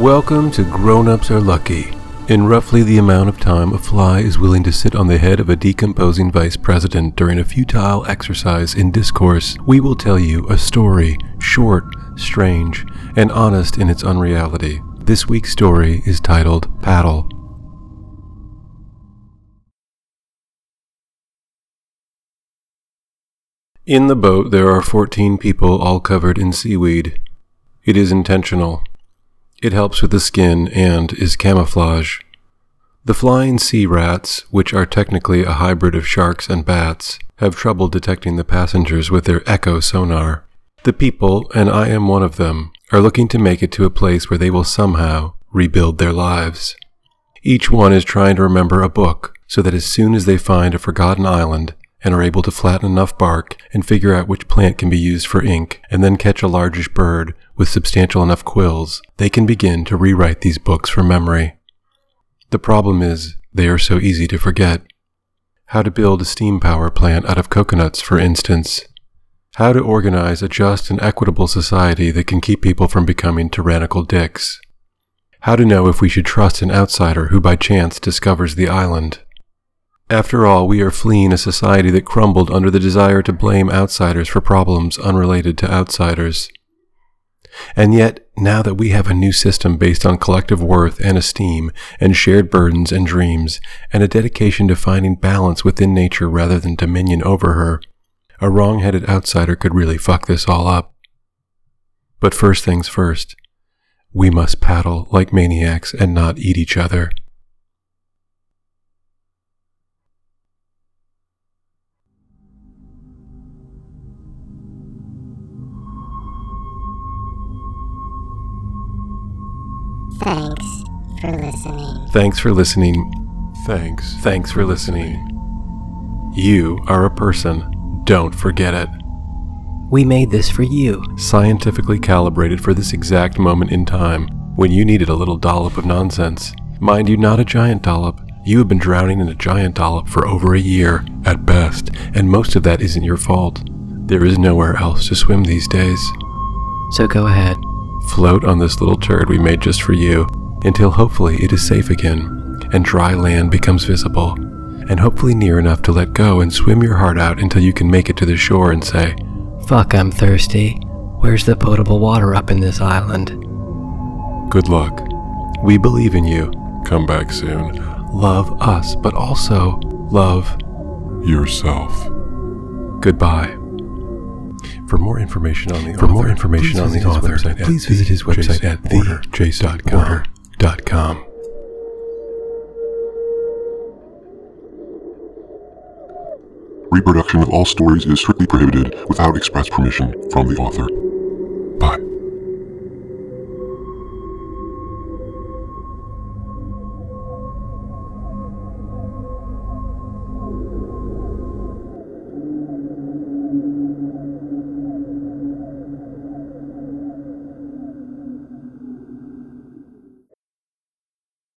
Welcome to Grown Ups Are Lucky. In roughly the amount of time a fly is willing to sit on the head of a decomposing vice president during a futile exercise in discourse, we will tell you a story, short, strange, and honest in its unreality. This week's story is titled Paddle. In the boat, there are 14 people all covered in seaweed. It is intentional. It helps with the skin and is camouflage. The flying sea rats, which are technically a hybrid of sharks and bats, have trouble detecting the passengers with their echo sonar. The people, and I am one of them, are looking to make it to a place where they will somehow rebuild their lives. Each one is trying to remember a book so that as soon as they find a forgotten island and are able to flatten enough bark and figure out which plant can be used for ink and then catch a largish bird with substantial enough quills, they can begin to rewrite these books from memory. The problem is they are so easy to forget. How to build a steam power plant out of coconuts, for instance. How to organize a just and equitable society that can keep people from becoming tyrannical dicks. How to know if we should trust an outsider who by chance discovers the island. After all, we are fleeing a society that crumbled under the desire to blame outsiders for problems unrelated to outsiders. And yet, now that we have a new system based on collective worth and esteem, and shared burdens and dreams, and a dedication to finding balance within nature rather than dominion over her, a wrong headed outsider could really fuck this all up. But first things first, we must paddle like maniacs and not eat each other. Thanks for listening. Thanks for listening. Thanks. Thanks for listening. You are a person. Don't forget it. We made this for you. Scientifically calibrated for this exact moment in time when you needed a little dollop of nonsense. Mind you, not a giant dollop. You have been drowning in a giant dollop for over a year, at best, and most of that isn't your fault. There is nowhere else to swim these days. So go ahead. Float on this little turd we made just for you until hopefully it is safe again and dry land becomes visible, and hopefully near enough to let go and swim your heart out until you can make it to the shore and say, Fuck, I'm thirsty. Where's the potable water up in this island? Good luck. We believe in you. Come back soon. Love us, but also love yourself. Goodbye. For more information on the for author, more information on the author, website please visit his website at thejasonorder.com. Reproduction of all stories is strictly prohibited without express permission from the author.